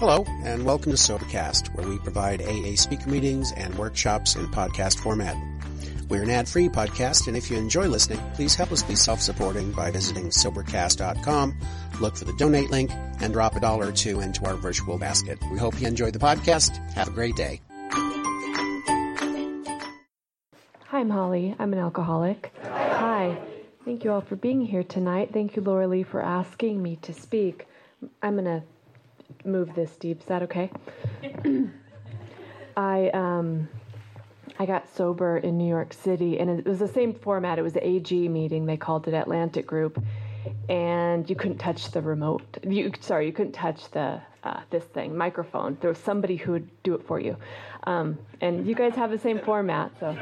Hello, and welcome to Sobercast, where we provide AA speaker meetings and workshops in podcast format. We're an ad-free podcast, and if you enjoy listening, please help us be self-supporting by visiting Sobercast.com, look for the donate link, and drop a dollar or two into our virtual basket. We hope you enjoy the podcast. Have a great day. Hi, I'm Holly. I'm an alcoholic. Hi. Thank you all for being here tonight. Thank you, Laura Lee, for asking me to speak. I'm going to move this deep. Is that okay? I um, I got sober in New York City, and it was the same format. It was the AG meeting. They called it Atlantic Group, and you couldn't touch the remote. You sorry, you couldn't touch the uh, this thing microphone. There was somebody who would do it for you, um, and you guys have the same format. So,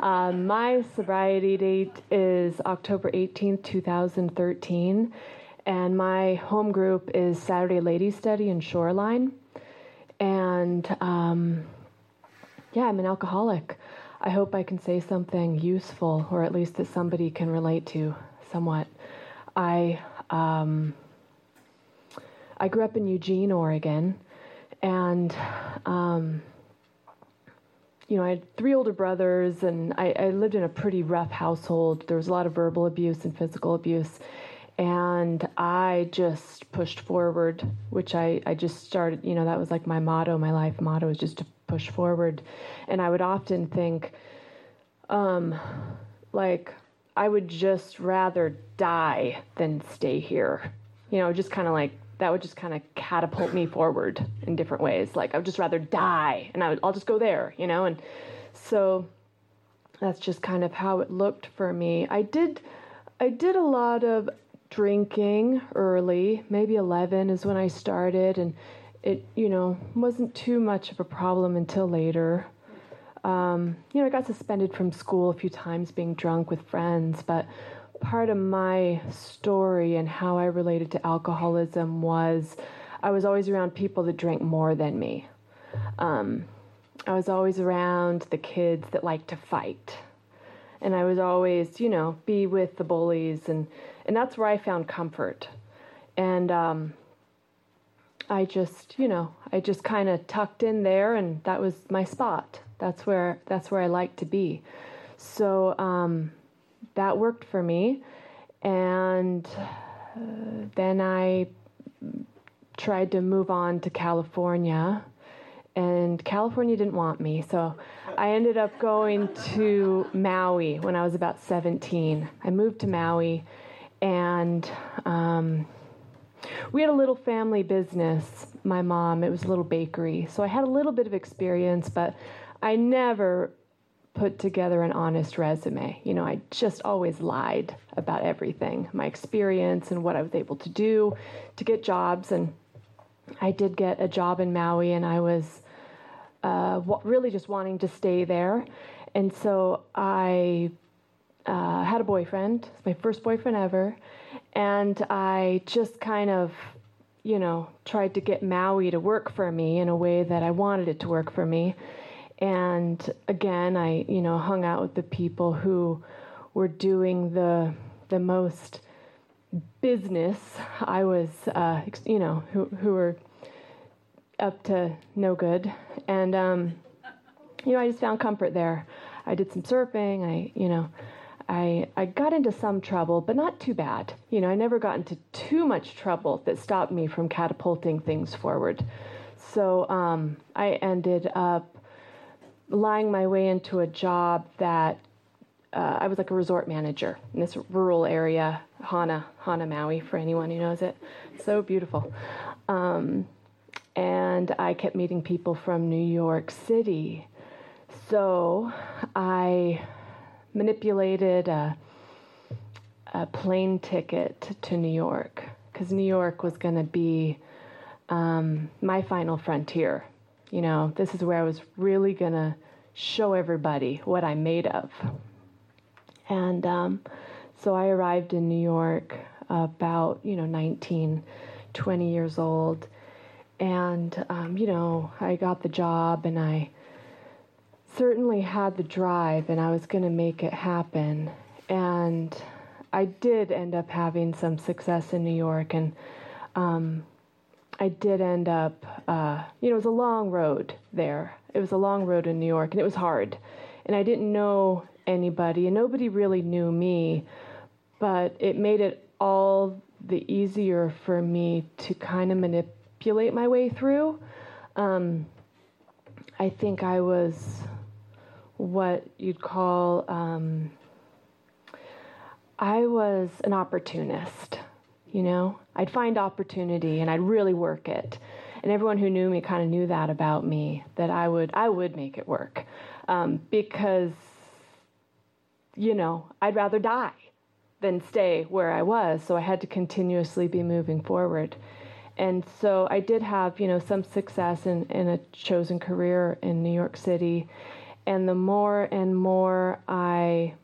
uh, my sobriety date is October 18th, 2013 and my home group is Saturday Ladies Study in Shoreline. And um, yeah, I'm an alcoholic. I hope I can say something useful, or at least that somebody can relate to somewhat. I um, I grew up in Eugene, Oregon, and um, you know I had three older brothers, and I, I lived in a pretty rough household. There was a lot of verbal abuse and physical abuse and I just pushed forward, which I, I just started, you know, that was like my motto, my life motto is just to push forward. And I would often think, um, like, I would just rather die than stay here. You know, just kind of like, that would just kind of catapult me forward in different ways. Like, I would just rather die and I would, I'll just go there, you know? And so that's just kind of how it looked for me. I did, I did a lot of drinking early, maybe 11 is when I started, and it, you know, wasn't too much of a problem until later. Um, you know, I got suspended from school a few times being drunk with friends, but part of my story and how I related to alcoholism was I was always around people that drank more than me. Um, I was always around the kids that liked to fight. And I was always, you know, be with the bullies and and that's where I found comfort. And um, I just, you know, I just kind of tucked in there, and that was my spot. That's where that's where I like to be. So um, that worked for me, and uh, then I tried to move on to California and California didn't want me. So I ended up going to Maui when I was about 17. I moved to Maui and um, we had a little family business. My mom, it was a little bakery, so I had a little bit of experience, but I never put together an honest resume. You know, I just always lied about everything, my experience and what I was able to do to get jobs. And I did get a job in Maui, and I was uh, really just wanting to stay there. And so I uh, had a boyfriend, my first boyfriend ever, and I just kind of, you know, tried to get Maui to work for me in a way that I wanted it to work for me. And again, I, you know, hung out with the people who were doing the the most business. I was, uh, you know, who who were up to no good, and um, you know, I just found comfort there. I did some surfing. I, you know, I, I got into some trouble, but not too bad. You know, I never got into too much trouble that stopped me from catapulting things forward. So um, I ended up lying my way into a job that uh, I was like a resort manager in this rural area, Hana, Hana Maui, for anyone who knows it. So beautiful. Um, and I kept meeting people from New York City. So I manipulated a, a plane ticket to New York because New York was going to be um, my final frontier. You know, this is where I was really going to show everybody what I'm made of. And um, so I arrived in New York about, you know, 19, 20 years old. And, um, you know, I got the job and I certainly had the drive and I was going to make it happen. And I did end up having some success in New York. And um, I did end up, uh, you know, it was a long road there. It was a long road in New York, and it was hard. And I didn't know anybody, and nobody really knew me, but it made it all the easier for me to kind of manipulate my way through. Um, I think I was what you'd call, um, I was an opportunist, you know? I'd find opportunity and I'd really work it. And everyone who knew me kind of knew that about me, that I would, I would make it work. Um, because, you know, I'd rather die than stay where I was. So I had to continuously be moving forward. And so I did have, you know, some success in, in a chosen career in New York City. And the more and more I,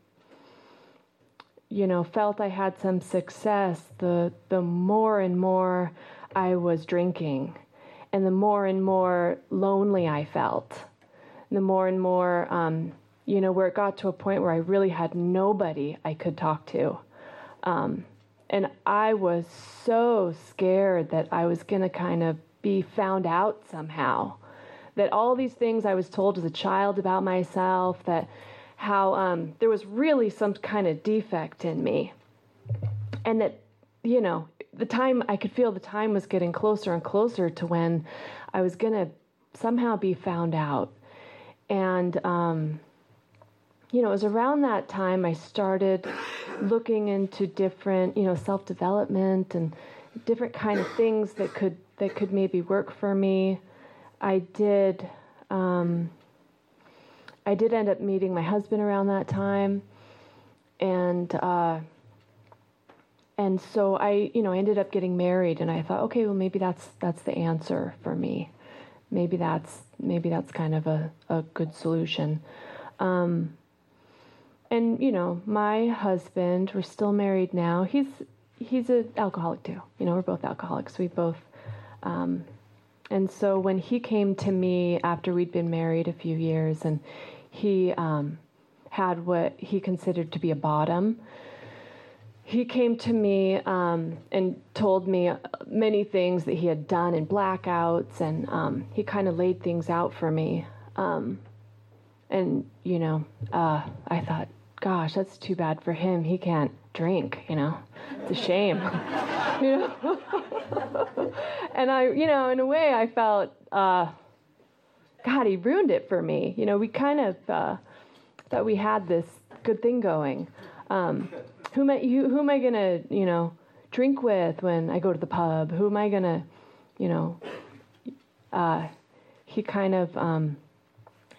you know, felt I had some success, the the more and more I was drinking, and the more and more lonely I felt, the more and more, um, you know, where it got to a point where I really had nobody I could talk to. Um, and I was so scared that I was going to kind of be found out somehow. That all these things I was told as a child about myself, that how um, there was really some kind of defect in me. And that, you know, the time, I could feel the time was getting closer and closer to when I was going to somehow be found out. And, um, you know, it was around that time I started looking into different, you know, self development and different kind of things that could that could maybe work for me. I did. Um, I did end up meeting my husband around that time, and uh, and so I, you know, ended up getting married, and I thought, okay, well, maybe that's that's the answer for me. Maybe that's maybe that's kind of a, a good solution. Um, and you know, my husband, we're still married now. He's he's an alcoholic too. You know, we're both alcoholics. We both, um, and so when he came to me after we'd been married a few years, and he um, had what he considered to be a bottom. He came to me um, and told me many things that he had done in blackouts, and um, he kind of laid things out for me. Um, and you know, uh, I thought, gosh, that's too bad for him. He can't drink, you know. It's a shame. you know. and I, you know, in a way I felt uh, God, he ruined it for me. You know, we kind of uh, thought we had this good thing going. Um, who am I? Who, who am I gonna, you know, drink with when I go to the pub? Who am I gonna, you know? Uh, he kind of. Um,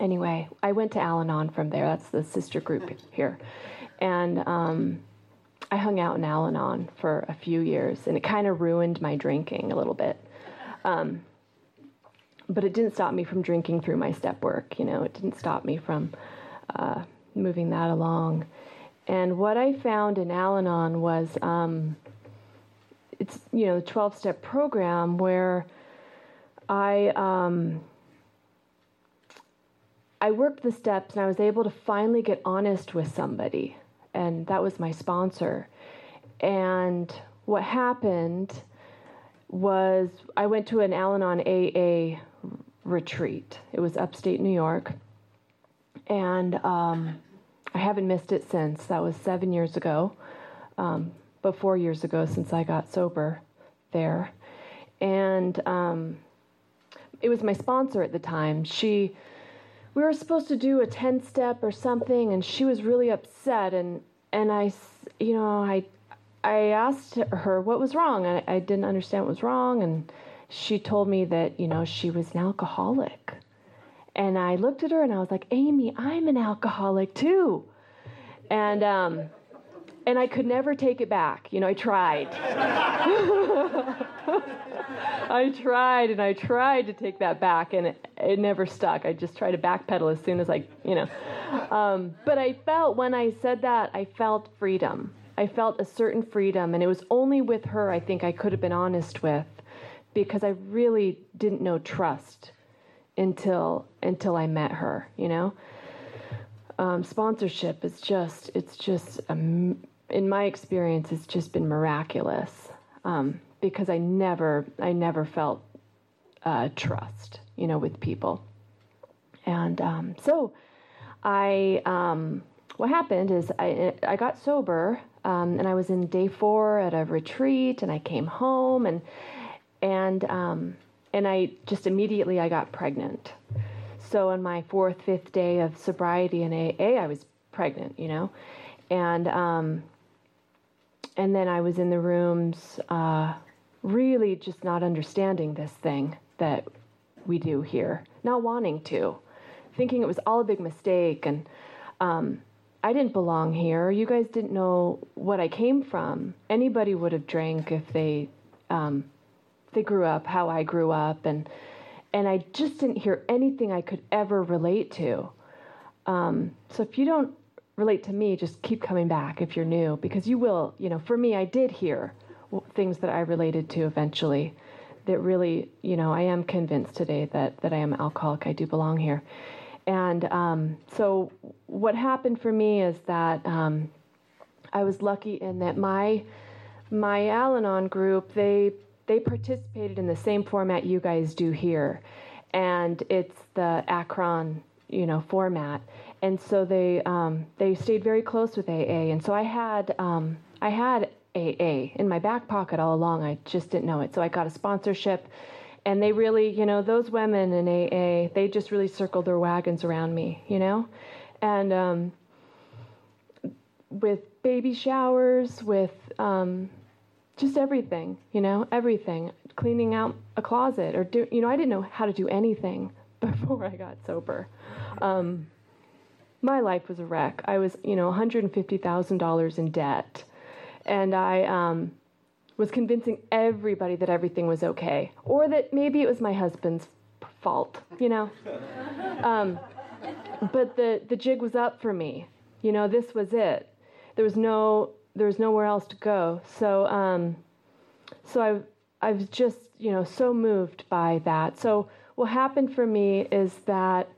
anyway, I went to Al Anon from there. That's the sister group here, and um, I hung out in Al Anon for a few years, and it kind of ruined my drinking a little bit. Um, but it didn't stop me from drinking through my step work. You know, it didn't stop me from uh, moving that along. And what I found in Al Anon was um, it's, you know, the 12 step program where I, um, I worked the steps and I was able to finally get honest with somebody. And that was my sponsor. And what happened was I went to an Al Anon AA retreat. It was upstate New York. And um, I haven't missed it since. That was seven years ago, um, but four years ago since I got sober there. And um, it was my sponsor at the time. She, we were supposed to do a 10 step or something, and she was really upset. And, and I, you know, I, I asked her what was wrong. I, I didn't understand what was wrong. And she told me that, you know, she was an alcoholic. And I looked at her and I was like, Amy, I'm an alcoholic too. And, um, and I could never take it back. You know, I tried. I tried and I tried to take that back, and it, it, never stuck. I just tried to backpedal as soon as I, you know. Um, but I felt when I said that, I felt freedom. I felt a certain freedom, and it was only with her I think I could have been honest with because I really didn't know trust until until I met her. You know, um, sponsorship is just it's just um, in my experience it's just been miraculous. Um, because I never I never felt uh, trust, you know, with people. And um, so I um, what happened is I I got sober um, and I was in day four at a retreat and I came home and and um, and I just immediately I got pregnant. So on my fourth fifth day of sobriety in AA, I was pregnant, you know, and um, and then I was in the rooms, uh, really just not understanding this thing that we do here, not wanting to, thinking it was all a big mistake, and um, I didn't belong here. You guys didn't know what I came from. Anybody would have drank if they um, they grew up how I grew up, and and I just didn't hear anything I could ever relate to. Um, so if you don't relate to me, just keep coming back if you're new, because you will. You know, for me, I did hear things that I related to eventually. That really, you know, I am convinced today that that I am alcoholic. I do belong here. And um, so, what happened for me is that um, I was lucky in that my my Al-Anon group they they participated in the same format you guys do here, and it's the Akron you know format. And so they um, they stayed very close with AA, and so I had um, I had AA in my back pocket all along. I just didn't know it. So I got a sponsorship and they really, you know, those women in AA, they just really circled their wagons around me, you know, and um, with baby showers, with um, just everything, you know, everything, cleaning out a closet or do, you know, I didn't know how to do anything before I got sober. Um, my life was a wreck. I was, you know, $150,000 in debt, and I. Um, was convincing everybody that everything was okay, or that maybe it was my husband's fault, you know. Um, but the the jig was up for me. You know, this was it. There was no there was nowhere else to go. So um, so I I was just you know so moved by that. So what happened for me is that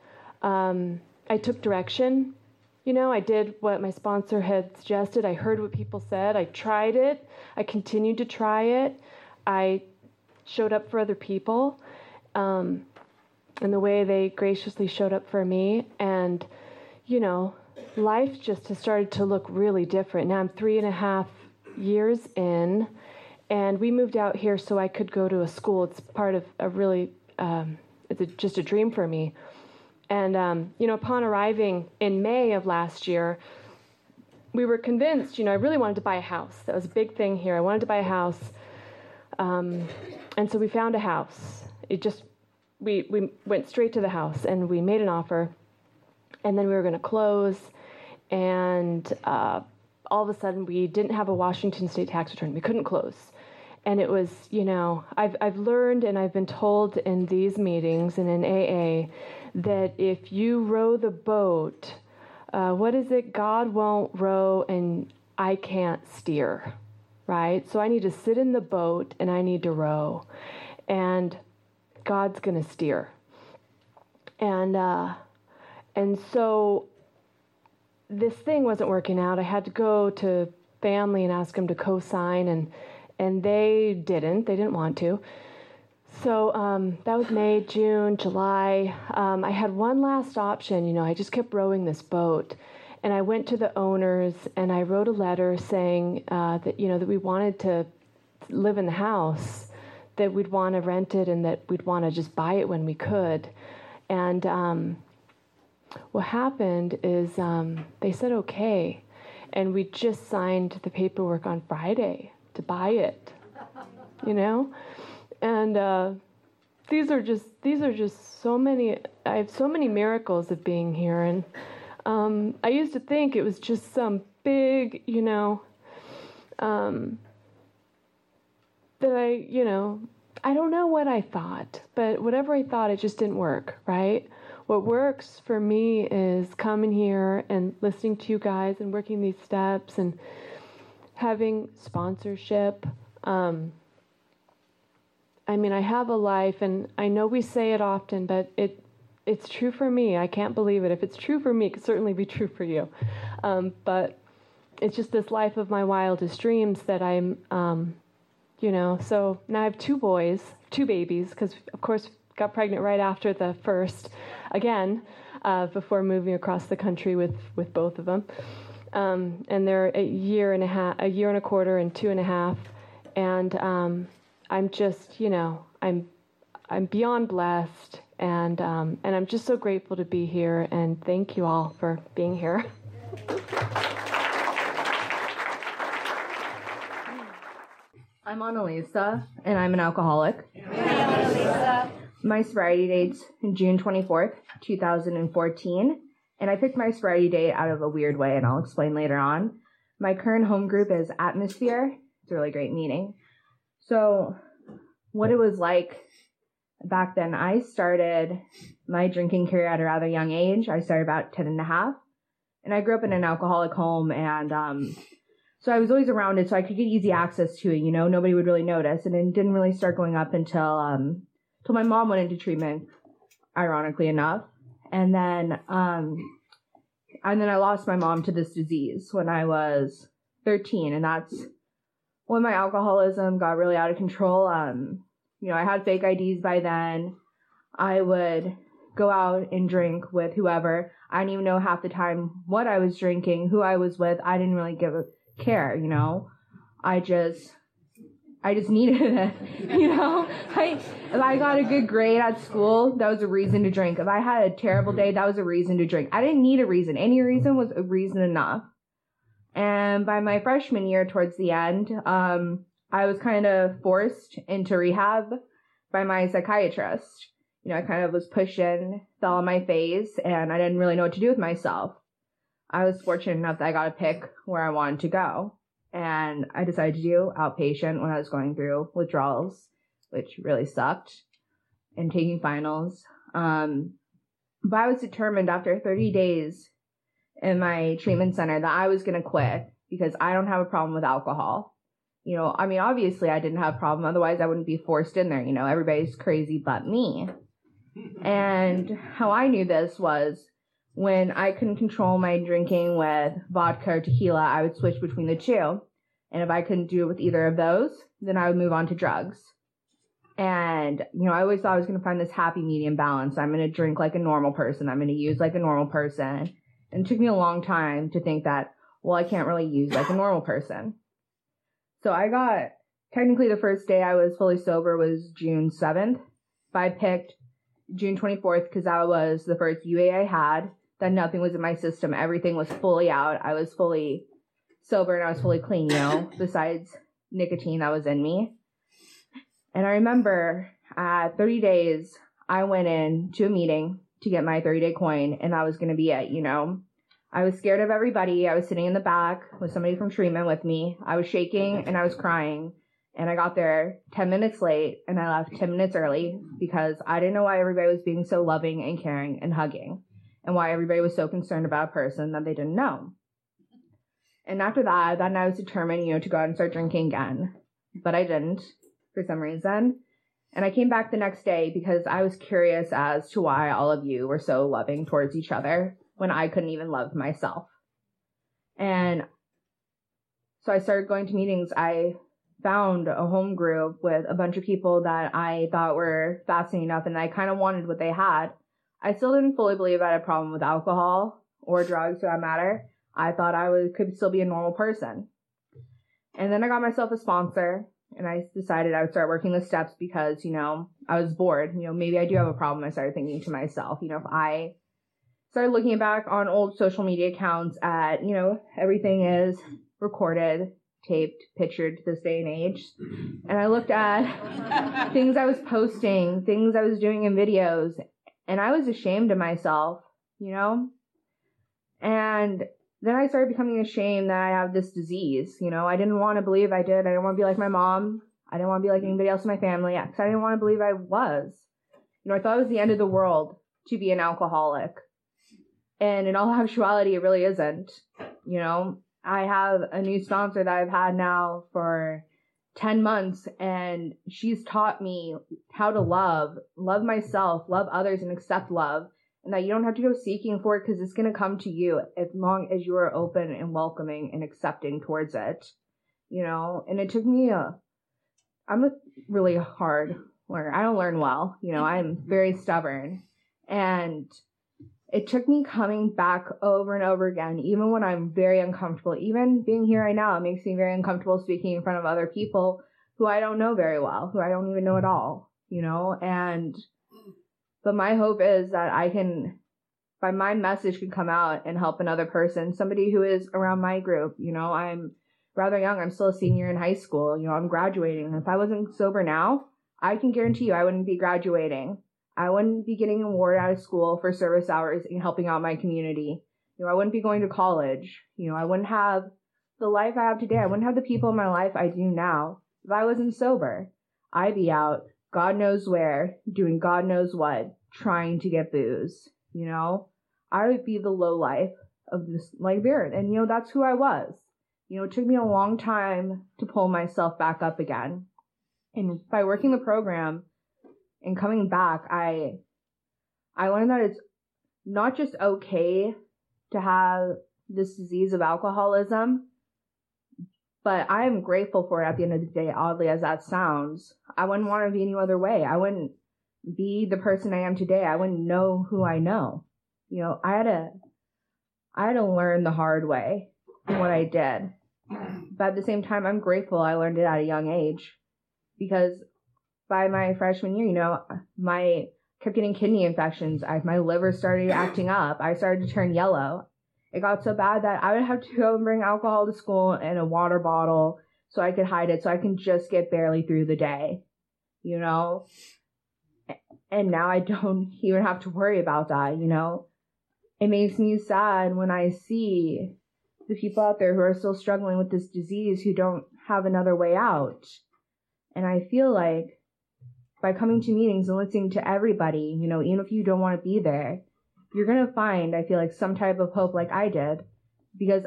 um, I took direction. You know, I did what my sponsor had suggested. I heard what people said. I tried it. I continued to try it. I showed up for other people um, and the way they graciously showed up for me. And, you know, life just has started to look really different. Now I'm three and a half years in, and we moved out here so I could go to a school. It's part of a really, um, it's a, just a dream for me. And, um, you know, upon arriving in May of last year, we were convinced, you know, I really wanted to buy a house. That was a big thing here. I wanted to buy a house. Um, and so we found a house. It just, we, we went straight to the house and we made an offer. And then we were going to close. And uh, all of a sudden, we didn't have a Washington state tax return. We couldn't close. And it was, you know, I've, I've learned and I've been told in these meetings and in AA that if you row the boat, uh, what is it? God won't row and I can't steer, right? So I need to sit in the boat and I need to row, and God's going to steer. And uh, and so this thing wasn't working out. I had to go to family and ask them to co-sign, and and they didn't. They didn't want to. So um, that was May, June, July. Um, I had one last option. You know, I just kept rowing this boat. And I went to the owners and I wrote a letter saying uh, that, you know, that we wanted to live in the house, that we'd want to rent it, and that we'd want to just buy it when we could. And um, what happened is um, they said okay. And we just signed the paperwork on Friday to buy it, you know? And uh, these are just these are just so many. I have so many miracles of being here, and um, I used to think it was just some big, you know, um, that I, you know, I don't know what I thought, but whatever I thought, it just didn't work, right? What works for me is coming here and listening to you guys and working these steps and having sponsorship. Um, I mean, I have a life, and I know we say it often, but it it's true for me. I can't believe it. If it's true for me, it could certainly be true for you. Um, but it's just this life of my wildest dreams that I'm um, you know. So now I have two boys, two babies, because of course got pregnant right after the first, again, uh, before moving across the country with with both of them. Um, and they're a year and a half, a year and a quarter, and two and a half. And um, I'm just, you know, I'm I'm beyond blessed, and um, and I'm just so grateful to be here. And thank you all for being here. I'm Annalisa, and I'm an alcoholic. My sobriety date's June 24th, 2014, and I picked my sobriety date out of a weird way, and I'll explain later on. My current home group is Atmosphere. It's a really great meeting. So, what it was like back then, I started my drinking career at a rather young age. I started about 10 and a half, and I grew up in an alcoholic home, and um, so I was always around it, so I could get easy access to it. You know, nobody would really notice, and it didn't really start going up until um, until my mom went into treatment. Ironically enough, and then um, and then I lost my mom to this disease when I was 13, and that's when my alcoholism got really out of control. Um, you know, I had fake IDs by then. I would go out and drink with whoever. I didn't even know half the time what I was drinking, who I was with. I didn't really give a care, you know. I just I just needed it, you know. I, if I got a good grade at school, that was a reason to drink. If I had a terrible day, that was a reason to drink. I didn't need a reason. Any reason was a reason enough. And by my freshman year, towards the end, um, I was kind of forced into rehab by my psychiatrist. You know, I kind of was pushing, fell on my face, and I didn't really know what to do with myself. I was fortunate enough that I got to pick where I wanted to go. And I decided to do outpatient when I was going through withdrawals, which really sucked, and taking finals. Um, but I was determined after 30 days in my treatment mm-hmm. center that I was going to quit because I don't have a problem with alcohol. You know, I mean, obviously I didn't have a problem. Otherwise I wouldn't be forced in there. You know, everybody's crazy but me. and how I knew this was when I couldn't control my drinking with vodka or tequila, I would switch between the two. And if I couldn't do it with either of those, then I would move on to drugs. And, you know, I always thought I was going to find this happy medium balance. I'm going to drink like a normal person. I'm going to use like a normal person. And it took me a long time to think that, well, I can't really use like a normal person. So I got, technically the first day I was fully sober was June 7th. But I picked June 24th because that was the first UA I had that nothing was in my system. Everything was fully out. I was fully sober and I was fully clean, you know, besides nicotine that was in me. And I remember uh, at 30 days, I went in to a meeting to get my 30 day coin and that was going to be it, you know. I was scared of everybody. I was sitting in the back with somebody from treatment with me. I was shaking and I was crying. And I got there 10 minutes late and I left 10 minutes early because I didn't know why everybody was being so loving and caring and hugging and why everybody was so concerned about a person that they didn't know. And after that, then I was determined, you know, to go out and start drinking again. But I didn't for some reason. And I came back the next day because I was curious as to why all of you were so loving towards each other when I couldn't even love myself. And so I started going to meetings. I found a home group with a bunch of people that I thought were fascinating enough and I kind of wanted what they had. I still didn't fully believe I had a problem with alcohol or drugs for that matter. I thought I could still be a normal person. And then I got myself a sponsor and I decided I would start working the steps because, you know, I was bored. You know, maybe I do have a problem. I started thinking to myself, you know, if I started looking back on old social media accounts at, you know, everything is recorded, taped, pictured to this day and age. And I looked at things I was posting, things I was doing in videos, and I was ashamed of myself, you know? And then I started becoming ashamed that I have this disease. You know, I didn't want to believe I did. I didn't want to be like my mom. I didn't want to be like anybody else in my family because I didn't want to believe I was. You know, I thought it was the end of the world to be an alcoholic. And in all actuality, it really isn't. You know, I have a new sponsor that I've had now for 10 months and she's taught me how to love, love myself, love others and accept love. And that you don't have to go seeking for it because it's going to come to you as long as you are open and welcoming and accepting towards it. You know, and it took me a, I'm a really hard learner. I don't learn well. You know, I'm very stubborn. And it took me coming back over and over again, even when I'm very uncomfortable. Even being here right now, it makes me very uncomfortable speaking in front of other people who I don't know very well, who I don't even know at all, you know? And, but my hope is that I can, by my message can come out and help another person, somebody who is around my group. You know, I'm rather young. I'm still a senior in high school. You know, I'm graduating. If I wasn't sober now, I can guarantee you I wouldn't be graduating. I wouldn't be getting an award out of school for service hours and helping out my community. You know, I wouldn't be going to college. You know, I wouldn't have the life I have today. I wouldn't have the people in my life I do now if I wasn't sober. I'd be out, God knows where, doing God knows what, trying to get booze. You know, I would be the low life of this like beard. And, you know, that's who I was. You know, it took me a long time to pull myself back up again. And by working the program and coming back, I, I learned that it's not just okay to have this disease of alcoholism, but I am grateful for it at the end of the day, oddly as that sounds. I wouldn't want to be any other way. I wouldn't be the person I am today. I wouldn't know who I know. You know, I had to, I had to learn the hard way what I did. But at the same time, I'm grateful I learned it at a young age because by my freshman year, you know, my kept getting kidney infections. I, my liver started acting up. I started to turn yellow. It got so bad that I would have to go and bring alcohol to school in a water bottle so I could hide it so I can just get barely through the day, you know? And now I don't even have to worry about that, you know? It makes me sad when I see the people out there who are still struggling with this disease who don't have another way out. And I feel like by coming to meetings and listening to everybody, you know, even if you don't want to be there, you're going to find, I feel like, some type of hope like I did. Because,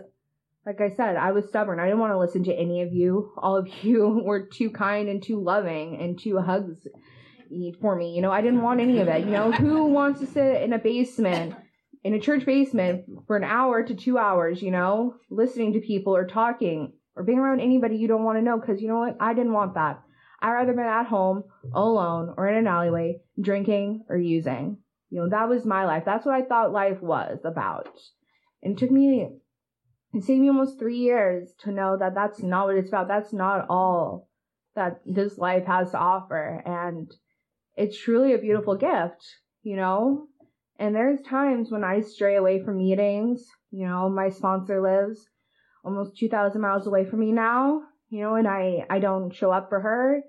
like I said, I was stubborn. I didn't want to listen to any of you. All of you were too kind and too loving and too hugs for me. You know, I didn't want any of it. You know, who wants to sit in a basement, in a church basement for an hour to two hours, you know, listening to people or talking or being around anybody you don't want to know? Because you know what? I didn't want that. I'd rather been at home, alone, or in an alleyway, drinking or using. You know, that was my life. That's what I thought life was about. And it took me, it took me almost three years to know that that's not what it's about. That's not all that this life has to offer. And it's truly a beautiful gift, you know? And there's times when I stray away from meetings. You know, my sponsor lives almost 2,000 miles away from me now, you know, and I, I don't show up for her.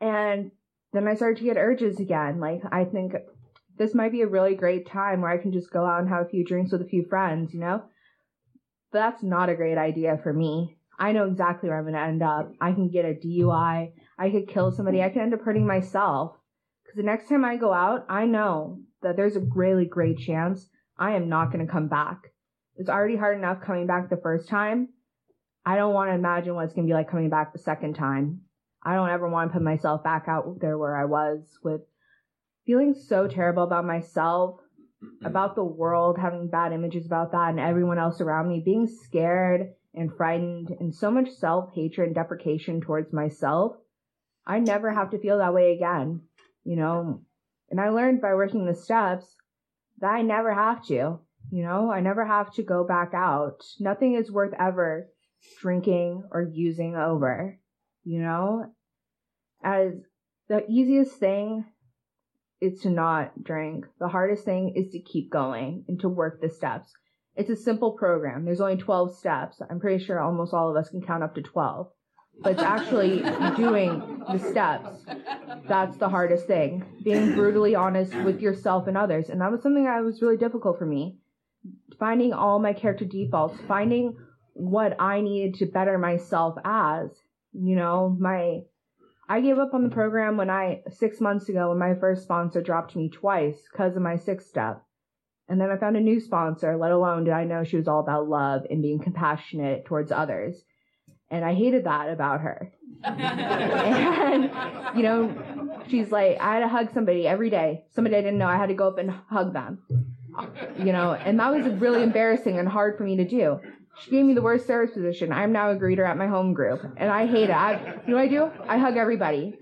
And then I start to get urges again. Like, I think this might be a really great time where I can just go out and have a few drinks with a few friends, you know? But that's not a great idea for me. I know exactly where I'm going to end up. I can get a DUI. I could kill somebody. I could end up hurting myself. Because the next time I go out, I know that there's a really great chance I am not going to come back. It's already hard enough coming back the first time. I don't want to imagine what it's going to be like coming back the second time. I don't ever want to put myself back out there where I was with feeling so terrible about myself, about the world, having bad images about that and everyone else around me, being scared and frightened and so much self hatred and deprecation towards myself. I never have to feel that way again, you know. And I learned by working the steps that I never have to, you know, I never have to go back out. Nothing is worth ever drinking or using over, you know, as the easiest thing is to not drink. The hardest thing is to keep going and to work the steps. It's a simple program. There's only 12 steps. I'm pretty sure almost all of us can count up to 12. But it's actually doing the steps. That's the hardest thing. Being brutally honest with yourself and others. And that was something that was really difficult for me. Finding all my character defaults, finding what I needed to better myself as. You know, my I gave up on the mm-hmm. program when I, six months ago, when my first sponsor dropped me twice because of my sixth step. And then I found a new sponsor, let alone did I know she was all about love and being compassionate towards others. And I hated that about her. and, you know, she's like, I had to hug somebody every day. Somebody I didn't know, I had to go up and hug them. You know, and that was really embarrassing and hard for me to do. She gave me the worst service position. I'm now a greeter at my home group, and I hate it. I, you know what I do? I hug everybody.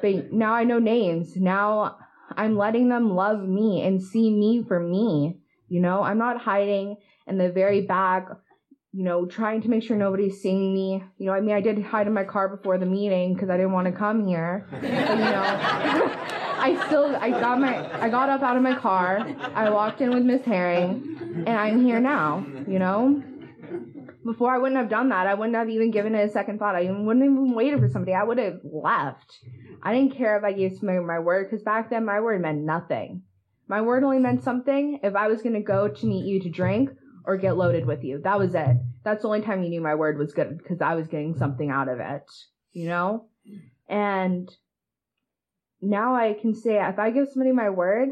But now I know names. Now I'm letting them love me and see me for me. You know, I'm not hiding in the very back, you know, trying to make sure nobody's seeing me. You know, I mean, I did hide in my car before the meeting because I didn't want to come here. But, you know, I still, I got my, I got up out of my car. I walked in with Miss Herring, and I'm here now. You know, before I wouldn't have done that. I wouldn't have even given it a second thought. I wouldn't even waited for somebody. I would have left. I didn't care if I gave somebody my word because back then my word meant nothing. My word only meant something if I was going to go to meet you to drink or get loaded with you. That was it. That's the only time you knew my word was good because I was getting something out of it, you know? And now I can say if I give somebody my word,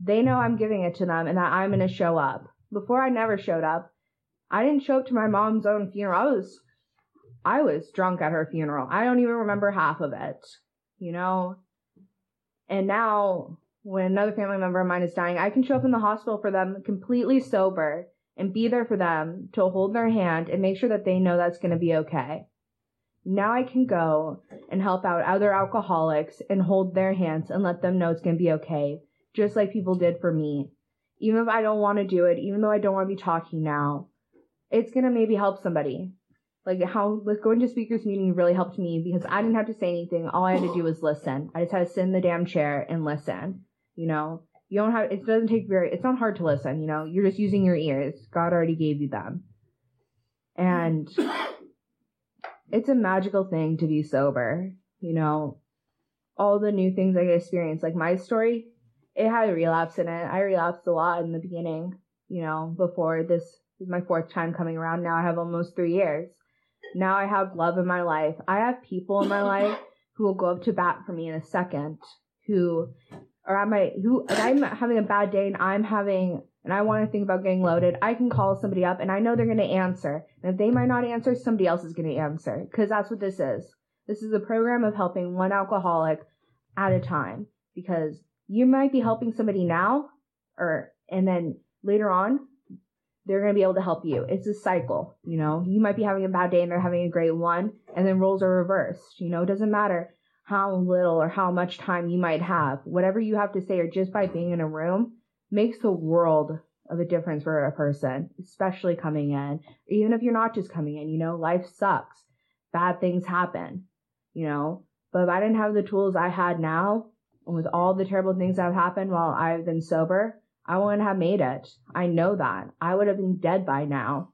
they know I'm giving it to them and that I'm going to show up. Before I never showed up. I didn't show up to my mom's own funeral. I was I was drunk at her funeral. I don't even remember half of it, you know? And now when another family member of mine is dying, I can show up in the hospital for them completely sober and be there for them to hold their hand and make sure that they know that's going to be okay. Now I can go and help out other alcoholics and hold their hands and let them know it's going to be okay, just like people did for me. Even if I don't want to do it, even though I don't want to be talking now, it's going to maybe help somebody. Like how like going to speakers meeting really helped me because I didn't have to say anything. All I had to do was listen. I just had to sit in the damn chair and listen. You know, you don't have, it doesn't take very, it's not hard to listen, you know, you're just using your ears. God already gave you them. And it's a magical thing to be sober, you know, all the new things I experienced, like my story, it had a relapse in it. I relapsed a lot in the beginning, you know, before this is my fourth time coming around. Now I have almost three years. Now I have love in my life. I have people in my life who will go up to bat for me in a second, who or am I who I'm having a bad day and I'm having and I want to think about getting loaded, I can call somebody up and I know they're going to answer. And if they might not answer, somebody else is going to answer because that's what this is. This is a program of helping one alcoholic at a time because you might be helping somebody now or and then later on they're going to be able to help you. It's a cycle, you know. You might be having a bad day and they're having a great one and then roles are reversed. You know, it doesn't matter how little or how much time you might have. Whatever you have to say, or just by being in a room, makes a world of a difference for a person, especially coming in. Even if you're not just coming in, you know, life sucks. Bad things happen, you know. But if I didn't have the tools I had now, and with all the terrible things that have happened while I've been sober, I wouldn't have made it. I know that. I would have been dead by now.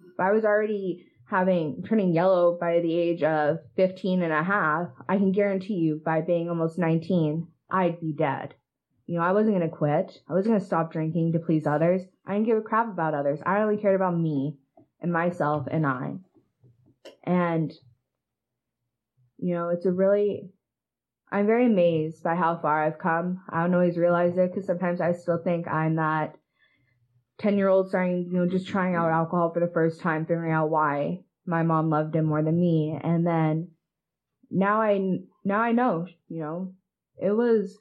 If I was already having turning yellow by the age of 15 and a half, I can guarantee you by being almost 19, I'd be dead. You know, I wasn't going to quit. I wasn't going to stop drinking to please others. I didn't give a crap about others. I only cared about me and myself and I. And, you know, it's a really, I'm very amazed by how far I've come. I don't always realize it because sometimes I still think I'm that 10 year old starting, you know, just trying out alcohol for the first time, figuring out why my mom loved him more than me. And then now I, now I know, you know, it was,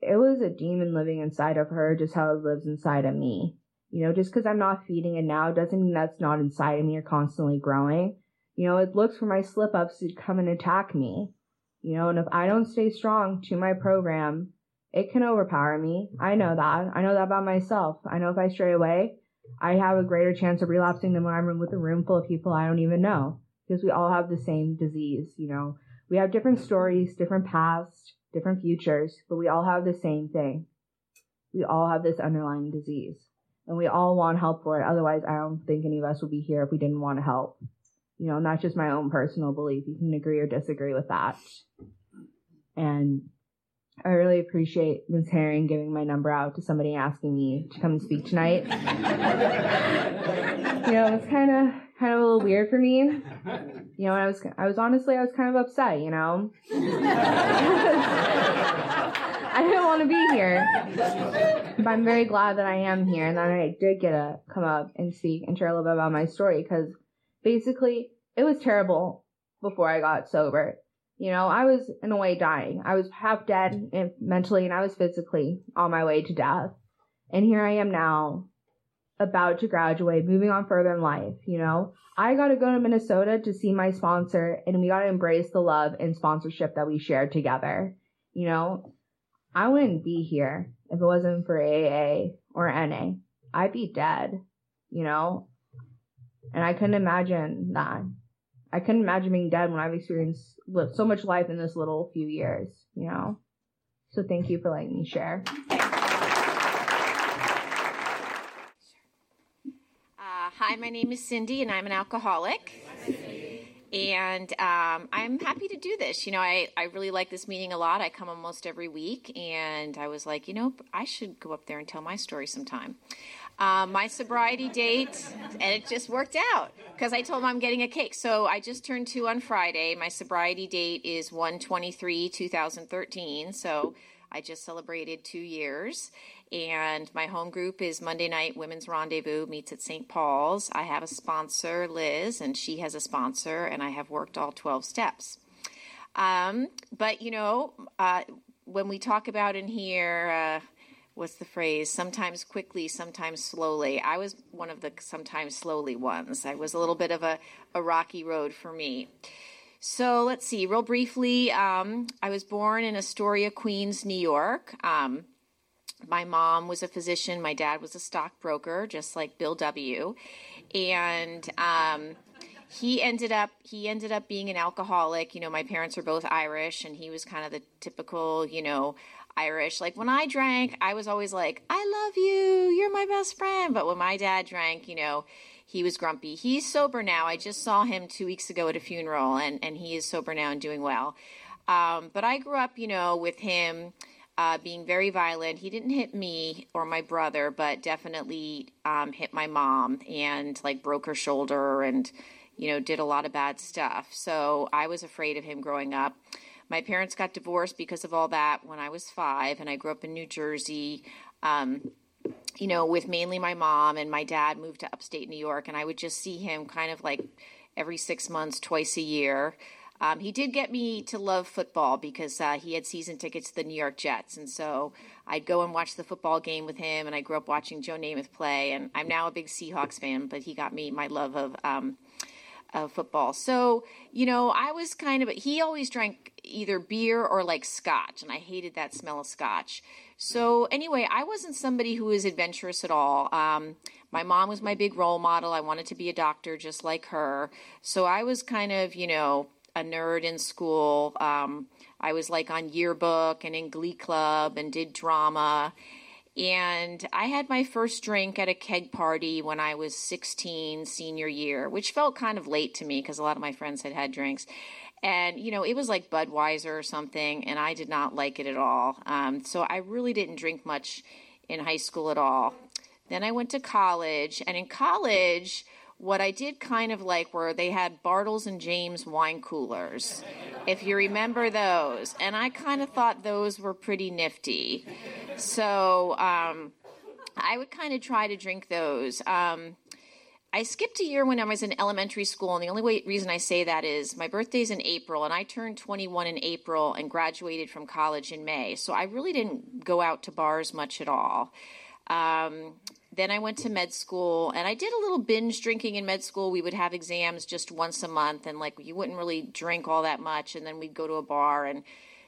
it was a demon living inside of her, just how it lives inside of me. You know, just because I'm not feeding it now doesn't mean that's not inside of me or constantly growing. You know, it looks for my slip ups to come and attack me. You know, and if I don't stay strong to my program, it can overpower me. I know that. I know that about myself. I know if I stray away, I have a greater chance of relapsing than when I'm with a room full of people I don't even know. Because we all have the same disease, you know. We have different stories, different pasts, different futures, but we all have the same thing. We all have this underlying disease. And we all want help for it. Otherwise, I don't think any of us would be here if we didn't want to help. You know, not just my own personal belief. You can agree or disagree with that. And I really appreciate Ms. Herring giving my number out to somebody asking me to come and speak tonight. you know, it's kind of kind of a little weird for me. You know, I was I was honestly I was kind of upset. You know, I didn't want to be here, but I'm very glad that I am here and that I did get to come up and speak and share a little bit about my story because basically it was terrible before I got sober. You know, I was in a way dying. I was half dead mentally and I was physically on my way to death. And here I am now, about to graduate, moving on further in life, you know? I got to go to Minnesota to see my sponsor and we got to embrace the love and sponsorship that we shared together. You know, I wouldn't be here if it wasn't for AA or NA. I'd be dead, you know? And I couldn't imagine that. I couldn't imagine being dead when I've experienced so much life in this little few years, you know? So thank you for letting me share. Hi, my name is Cindy, and I'm an alcoholic. And um, I'm happy to do this. You know, I, I really like this meeting a lot. I come almost every week, and I was like, you know, I should go up there and tell my story sometime. Um, my sobriety date, and it just worked out because I told him I'm getting a cake. So I just turned two on Friday. My sobriety date is 123 2013. So I just celebrated two years. And my home group is Monday Night Women's Rendezvous, meets at St. Paul's. I have a sponsor, Liz, and she has a sponsor, and I have worked all 12 steps. Um, but, you know, uh, when we talk about in here, uh, what's the phrase? Sometimes quickly, sometimes slowly. I was one of the sometimes slowly ones. I was a little bit of a, a rocky road for me. So let's see, real briefly, um, I was born in Astoria, Queens, New York. Um, my mom was a physician. My dad was a stockbroker, just like Bill W. And um, he ended up he ended up being an alcoholic. You know, my parents are both Irish, and he was kind of the typical, you know, Irish. Like when I drank, I was always like, "I love you, you're my best friend." But when my dad drank, you know, he was grumpy. He's sober now. I just saw him two weeks ago at a funeral, and and he is sober now and doing well. Um, but I grew up, you know, with him uh, being very violent. He didn't hit me or my brother, but definitely um, hit my mom and like broke her shoulder and, you know, did a lot of bad stuff. So I was afraid of him growing up. My parents got divorced because of all that when I was five, and I grew up in New Jersey. Um, you know, with mainly my mom and my dad moved to upstate New York, and I would just see him kind of like every six months, twice a year. Um, he did get me to love football because uh, he had season tickets to the New York Jets, and so I'd go and watch the football game with him. And I grew up watching Joe Namath play, and I'm now a big Seahawks fan. But he got me my love of um, of football. So you know, I was kind of he always drank either beer or like scotch, and I hated that smell of scotch. So anyway, I wasn't somebody who was adventurous at all. Um, my mom was my big role model. I wanted to be a doctor just like her. So I was kind of, you know, a nerd in school. Um, I was like on yearbook and in glee club and did drama. And I had my first drink at a keg party when I was 16, senior year, which felt kind of late to me because a lot of my friends had had drinks. And, you know, it was like Budweiser or something, and I did not like it at all. Um, so I really didn't drink much in high school at all. Then I went to college, and in college, what I did kind of like were they had Bartles and Jaymes wine coolers, if you remember those. And I kind of thought those were pretty nifty. So um, I would kind of try to drink those. Um, I skipped a year when I was in elementary school, and the only way, reason I say that is my birthday's in April, and I turned 21 in April and graduated from college in May. So I really didn't go out to bars much at all. Um, then I went to med school and I did a little binge drinking in med school. We would have exams just once a month and like you wouldn't really drink all that much and then we'd go to a bar and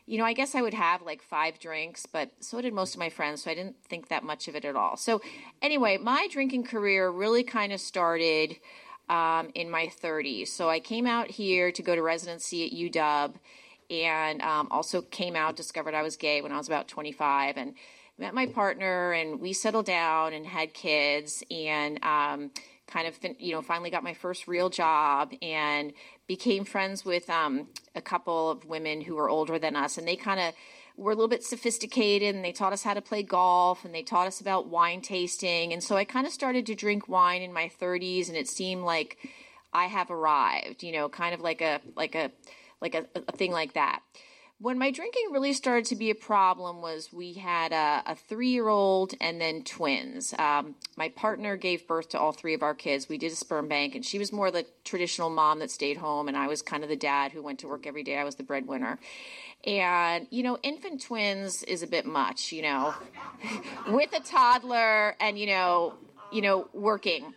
you know, I guess I would have like five drinks, but so did most of my friends, so I didn't think that much of it at all. So anyway, my drinking career really kind of started um, in my 30s. So I came out here to go to residency at UW and um, also came out, discovered I was gay when I was about 25 and met my partner and we settled down and had kids and um, kind of you know finally got my first real job and became friends with um, a couple of women who were older than us and they kind of were a little bit sophisticated and they taught us how to play golf and they taught us about wine tasting and so i kind of started to drink wine in my 30s and it seemed like i have arrived you know kind of like a like a like a, a thing like that when my drinking really started to be a problem was we had a, a three-year-old and then twins. Um, my partner gave birth to all three of our kids. We did a sperm bank and she was more the traditional mom that stayed home and i was kind of the dad who went to work every day. I was the breadwinner. And you know infant twins is a bit much you know with a toddler and you know you know, working.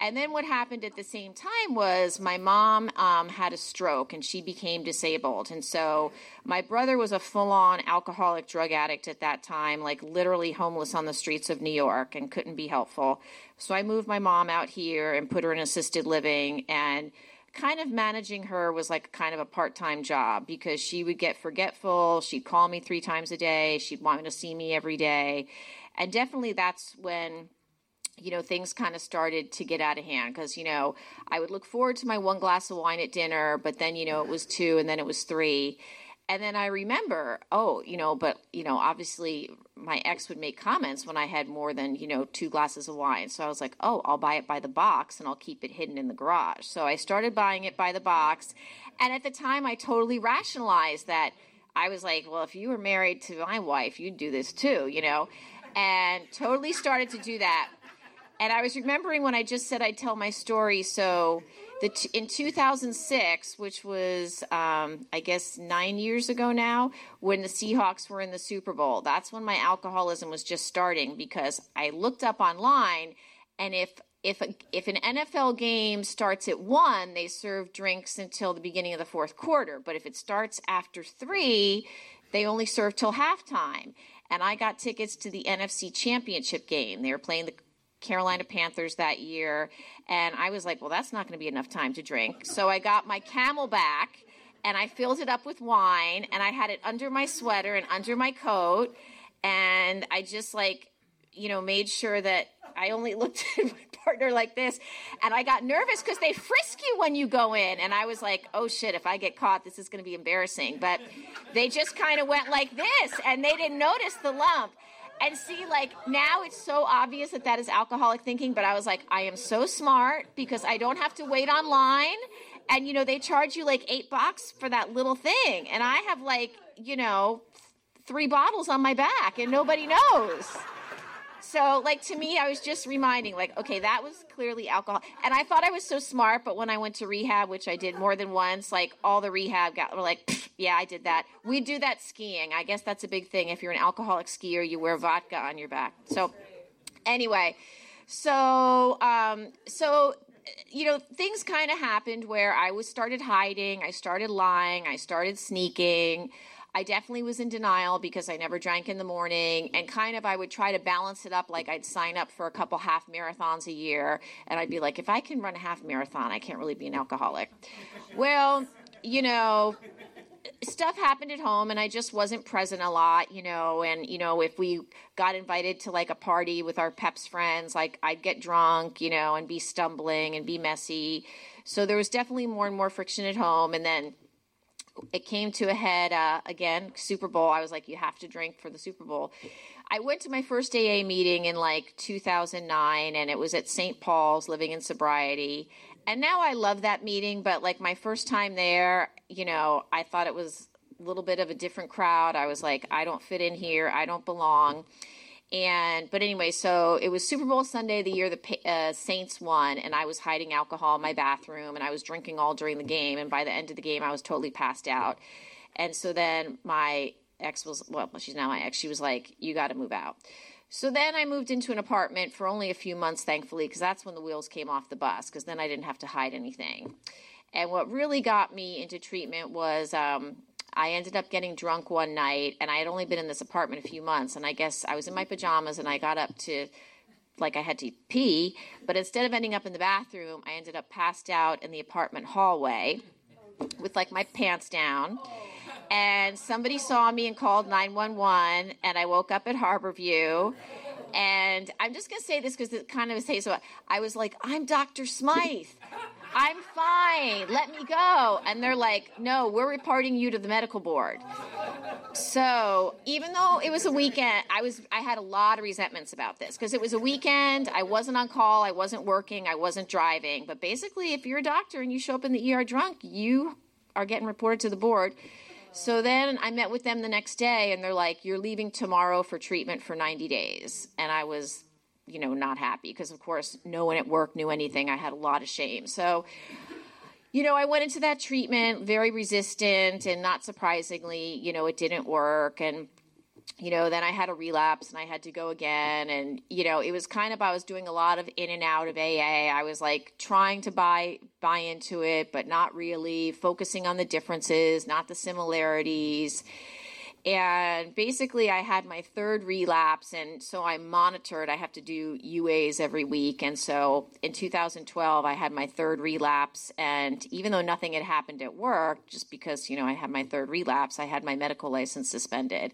And then what happened at the same time was my mom um, had a stroke and she became disabled. And so my brother was a full on alcoholic drug addict at that time, like literally homeless on the streets of New York and couldn't be helpful. So I moved my mom out here and put her in assisted living and kind of managing her was like kind of a part-time job because she would get forgetful she'd call me three times a day she'd want me to see me every day and definitely that's when you know, things kind of started to get out of hand because, you know, I would look forward to my one glass of wine at dinner, but then, you know, it was two and then it was three. And then I remember, oh, you know, but, you know, obviously my ex would make comments when I had more than, you know, two glasses of wine. So I was like, oh, I'll buy it by the box and I'll keep it hidden in the garage. So I started buying it by the box. And at the time, I totally rationalized that. I was like, well, if you were married to my wife, you'd do this too, you know? And totally started to do that and I was remembering when I just said I'd tell my story. So, the t- in 2006, which was um, I guess nine years ago now, when the Seahawks were in the Super Bowl, that's when my alcoholism was just starting because I looked up online, and if if a, if an NFL game starts at one, they serve drinks until the beginning of the fourth quarter. But if it starts after three, they only serve till halftime. And I got tickets to the NFC Championship game. They were playing the Carolina Panthers that year. And I was like, well, that's not going to be enough time to drink. So I got my CamelBak and I filled it up with wine and I had it under my sweater and under my coat. And I just like, you know, made sure that I only looked at my partner like this. And I got nervous because they frisk you when you go in. And I was like, oh shit, if I get caught, this is going to be embarrassing. But they just kind of went like this and they didn't notice the lump. And see, like now it's so obvious that that is alcoholic thinking, but I was like, I am so smart because I don't have to wait online. And, you know, they charge you like eight bucks for that little thing. And I have like, you know, three bottles on my back and nobody knows. So, like to me, I was just reminding, like, okay, that was clearly alcohol, and I thought I was so smart. But when I went to rehab, which I did more than once, like all the rehab got were like, yeah, I did that. We do that skiing. I guess that's a big thing. If you're an alcoholic skier, you wear vodka on your back. So, anyway, so um, so you know things kind of happened where I was started hiding, I started lying, I started sneaking. I definitely was in denial because I never drank in the morning and kind of I would try to balance it up like I'd sign up for a couple half marathons a year and I'd be like if I can run a half marathon I can't really be an alcoholic. Well, you know, stuff happened at home and I just wasn't present a lot, you know, and you know, if we got invited to like a party with our peps friends, like I'd get drunk, you know, and be stumbling and be messy. So there was definitely more and more friction at home and then it came to a head uh, again super bowl. I was like you have to drink for the super bowl. I went to my first aa meeting in like 2009 and it was at st paul's living in sobriety. And now i love that meeting but like my first time there you know i thought it was a little bit of a different crowd. I was like i don't fit in here. I don't belong and but anyway, so it was Super Bowl Sunday, the year the uh, Saints won, and I was hiding alcohol in my bathroom, and I was drinking all during the game. And by the end of the game, I was totally passed out. And so then my ex was well, she's now my ex. She was like, "You got to move out." So then I moved into an apartment for only a few months, thankfully, because that's when the wheels came off the bus. Because then I didn't have to hide anything. And what really got me into treatment was um, I ended up getting drunk one night, and I had only been in this apartment a few months. And I guess I was in my pajamas, and I got up to like I had to pee, but instead of ending up in the bathroom, I ended up passed out in the apartment hallway with like my pants down. And somebody saw me and called 911, and I woke up at Harborview. And I'm just to say this because it kind of says so. I was like, I'm Dr. Smythe. I'm fine. Let me go. And they're like, no, we're reporting you to the medical board. So even though it was a weekend, I was I had a lot of resentments about this because it was a weekend. I wasn't on call. I wasn't working. I wasn't driving. But basically, if you're a doctor and you show up in the ER drunk, you are getting reported to the board. So then I met with them the next day, and they're like, "You're leaving tomorrow for treatment for 90 days." And I was you know, not happy because, of course, no one at work knew anything. I had a lot of shame. So, you know, I went into that treatment very resistant, and not surprisingly, you know, it didn't work. And you know, then I had a relapse and I had to go again. And, you know, it was kind of, I was doing a lot of in and out of AA. I was like trying to buy, buy into it, but not really focusing on the differences, not the similarities. And basically, I had my third relapse, and so I monitored. I have to do UAs every week. And so in 2012, I had my third relapse. And even though nothing had happened at work, just because, you know, I had my third relapse, I had my medical license suspended.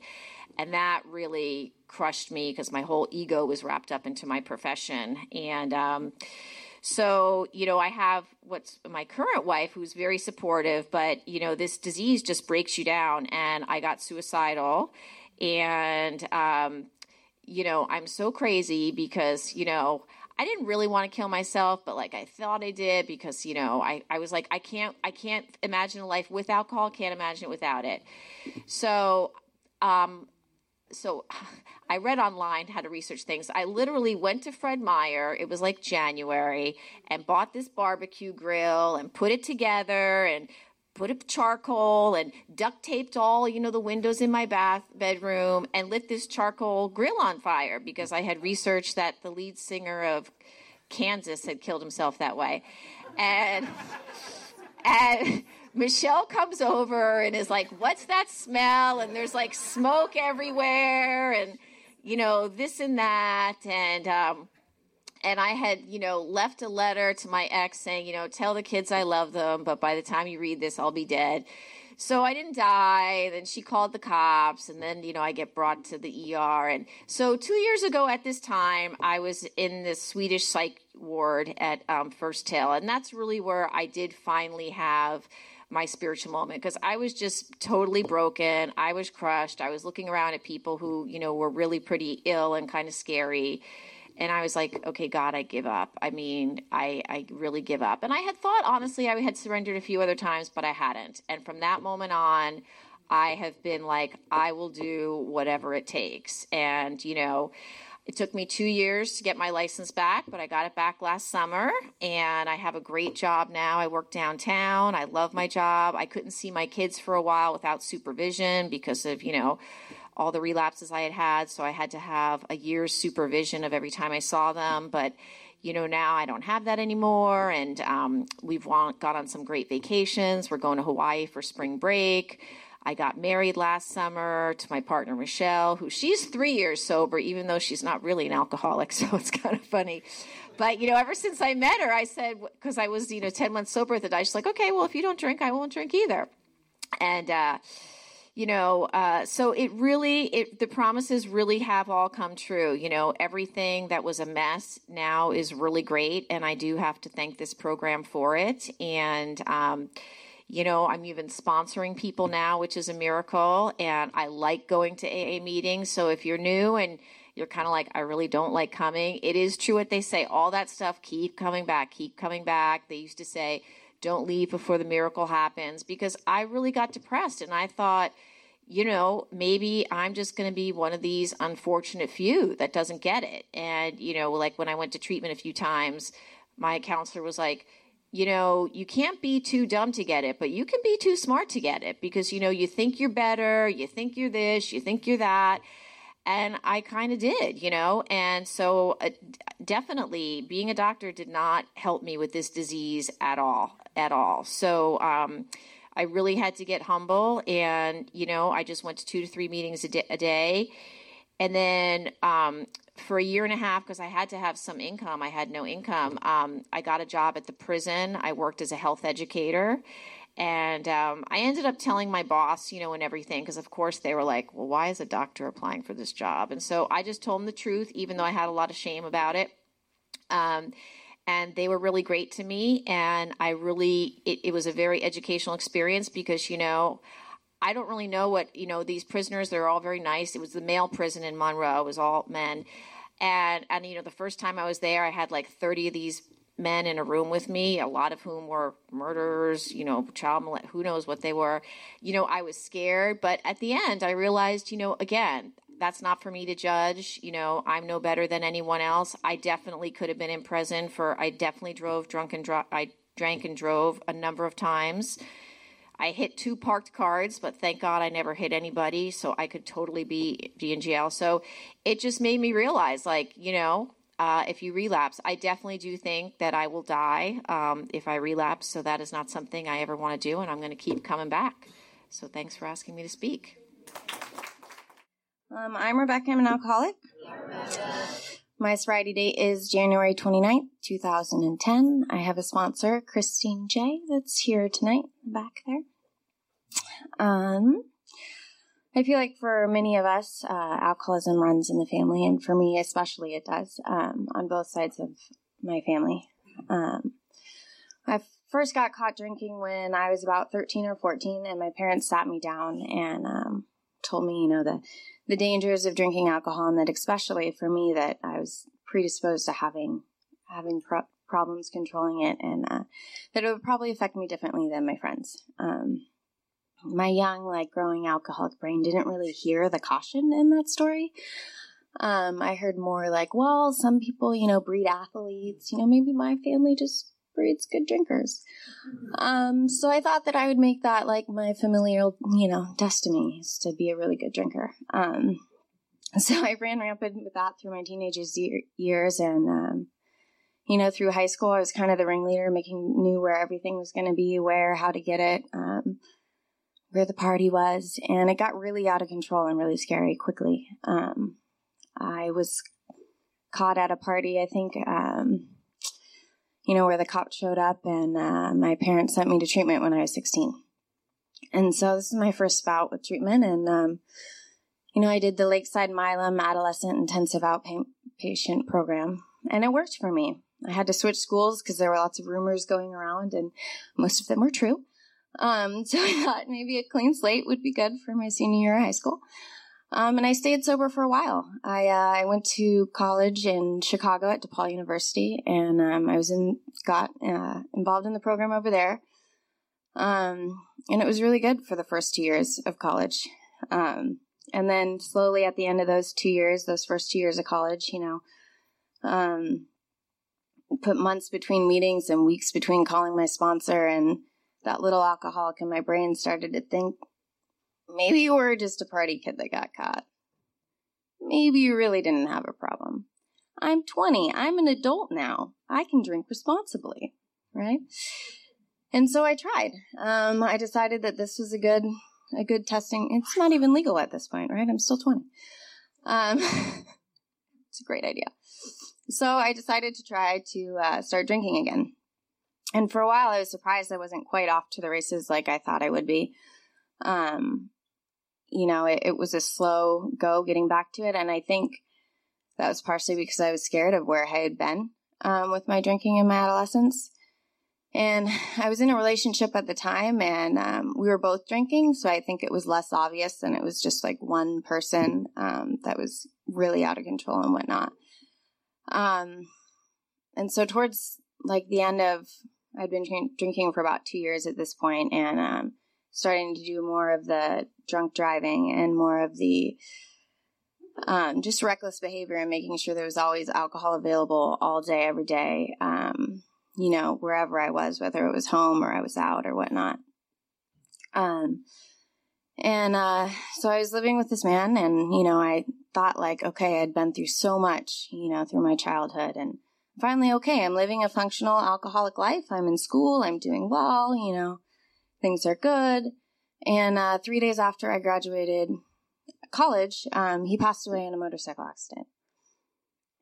And that really crushed me because my whole ego was wrapped up into my profession. And, um, so, you know, I have what's my current wife who's very supportive, but, you know, this disease just breaks you down. And I got suicidal. And, um, you know, I'm so crazy because, you know, I didn't really want to kill myself, but like I thought I did because, you know, I, I was like, I can't, I can't imagine a life with alcohol. Can't imagine it without it. So, um, so I read online how to research things. I literally went to Fred Meyer, it was like January, and bought this barbecue grill and put it together and put up charcoal and duct taped all, you know, the windows in my bath bedroom and lit this charcoal grill on fire because I had researched that the lead singer of Kansas had killed himself that way. And and Michelle comes over and is like, What's that smell? And there's like smoke everywhere and, you know, this and that. And, um, and I had, you know, left a letter to my ex saying, you know, tell the kids I love them, but by the time you read this, I'll be dead. So I didn't die. Then she called the cops, and then, you know, I get brought to the ER. And so two years ago at this time, I was in the Swedish psych ward at um, First Hill. And that's really where I did finally have my spiritual moment because I was just totally broken. I was crushed. I was looking around at people who, you know, were really pretty ill and kind of scary. And I was like, okay, God, I give up. I mean, I, I really give up. And I had thought, honestly, I had surrendered a few other times, but I hadn't. And from that moment on, I have been like, I will do whatever it takes. And, you know, it took me two years to get my license back, but I got it back last summer and I have a great job now. I work downtown. I love my job. I couldn't see my kids for a while without supervision because of, you know, all the relapses I had had. So I had to have a year's supervision of every time I saw them. But, you know, now I don't have that anymore. And um, we've gone on some great vacations. We're going to Hawaii for spring break. I got married last summer to my partner Michelle, who she's three years sober, even though she's not really an alcoholic. So it's kind of funny. But you know, ever since I met her, I said because I was you know ten months sober at the time, she's like, okay, well if you don't drink, I won't drink either. And uh, you know, uh, so it really, it the promises really have all come true. You know, everything that was a mess now is really great, and I do have to thank this program for it. And um, you know, I'm even sponsoring people now, which is a miracle. And I like going to AA meetings. So if you're new and you're kind of like, I really don't like coming, it is true what they say. All that stuff, keep coming back, keep coming back. They used to say, don't leave before the miracle happens because I really got depressed and I thought, you know, maybe I'm just going to be one of these unfortunate few that doesn't get it. And, you know, like when I went to treatment a few times, my counselor was like, you know, you can't be too dumb to get it, but you can be too smart to get it because, you know, you think you're better, you think you're this, you think you're that. And I kind of did, you know, and so uh, definitely being a doctor did not help me with this disease at all, at all. So, um, I really had to get humble and, you know, I just went to two to three meetings a, a day. And then um, for a year and a half because I had to have some income. I had no income. Um, I got a job at the prison. I worked as a health educator. And um, I ended up telling my boss, you know, and everything, because of course they were like, well, why is a doctor applying for this job? And so I just told them the truth, even though I had a lot of shame about it. Um, and they were really great to me. And I really, it, it was a very educational experience because, you know, I don't really know what, you know, these prisoners, they're all very nice. It was the male prison in Monroe, it was all men. And, and, you know, the first time I was there, I had like 30 of these men in a room with me, a lot of whom were murderers, you know, child molest, who knows what they were. You know, I was scared, but at the end, I realized, you know, again, that's not for me to judge. You know, I'm no better than anyone else. I definitely could have been in prison for, I definitely drove drunk and dro- I drank and drove a number of times. I hit two parked cards, but thank God I never hit anybody, so I could totally be, be in jail. So it just made me realize, like, you know, uh, if you relapse, I definitely do think that I will die um, if I relapse. So that is not something I ever want to do, and I'm going to keep coming back. So thanks for asking me to speak. Um, I'm Rebecca. I'm an alcoholic. My sobriety date is January 29th, 2010. I have a sponsor, Christine J, that's here tonight, back there. Um, I feel like for many of us, uh, alcoholism runs in the family, and for me especially, it does um, on both sides of my family. Um, I first got caught drinking when I was about 13 or 14, and my parents sat me down and um, told me, you know, the the dangers of drinking alcohol, and that especially for me, that I was predisposed to having having pro- problems controlling it, and uh, that it would probably affect me differently than my friends. Um, my young, like growing alcoholic brain didn't really hear the caution in that story. Um, I heard more like, well, some people, you know, breed athletes. You know, maybe my family just breeds good drinkers. Um, so I thought that I would make that like my familial, you know, destiny is to be a really good drinker. Um, so I ran rampant with that through my teenage years, and um, you know, through high school, I was kind of the ringleader, making knew where everything was going to be, where, how to get it, um, where the party was, and it got really out of control and really scary quickly. Um, I was caught at a party, I think, um, you know, where the cops showed up, and uh, my parents sent me to treatment when I was 16. And so this is my first bout with treatment, and um, you know, I did the Lakeside Milam Adolescent Intensive Outpatient Program, and it worked for me. I had to switch schools because there were lots of rumors going around, and most of them were true. Um, so I thought maybe a clean slate would be good for my senior year of high school. Um, and I stayed sober for a while. I uh, I went to college in Chicago at DePaul University, and um, I was in got uh, involved in the program over there. Um, and it was really good for the first two years of college. Um, and then slowly at the end of those two years, those first two years of college, you know, um, put months between meetings and weeks between calling my sponsor, and that little alcoholic in my brain started to think, Maybe you were just a party kid that got caught. Maybe you really didn't have a problem. I'm 20. I'm an adult now. I can drink responsibly, right? And so I tried. Um, I decided that this was a good, a good testing. It's not even legal at this point, right? I'm still 20. Um, it's a great idea. So I decided to try to uh, start drinking again. And for a while, I was surprised I wasn't quite off to the races like I thought I would be. Um, you know, it, it was a slow go getting back to it. And I think that was partially because I was scared of where I had been um, with my drinking in my adolescence. And I was in a relationship at the time and um, we were both drinking. So I think it was less obvious than it was just like one person um, that was really out of control and whatnot. Um, and so towards like the end of, I'd been drinking for about two years at this point and um, starting to do more of the drunk driving and more of the um, just reckless behavior and making sure there was always alcohol available all day, every day, um, you know, wherever I was, whether it was home or I was out or whatnot. Um, and uh, so I was living with this man, and, you know, I thought, like, okay, I'd been through so much, you know, through my childhood, and finally, okay, I'm living a functional alcoholic life. I'm in school, I'm doing well, you know, things are good. And uh, three days after I graduated college, um, he passed away in a motorcycle accident.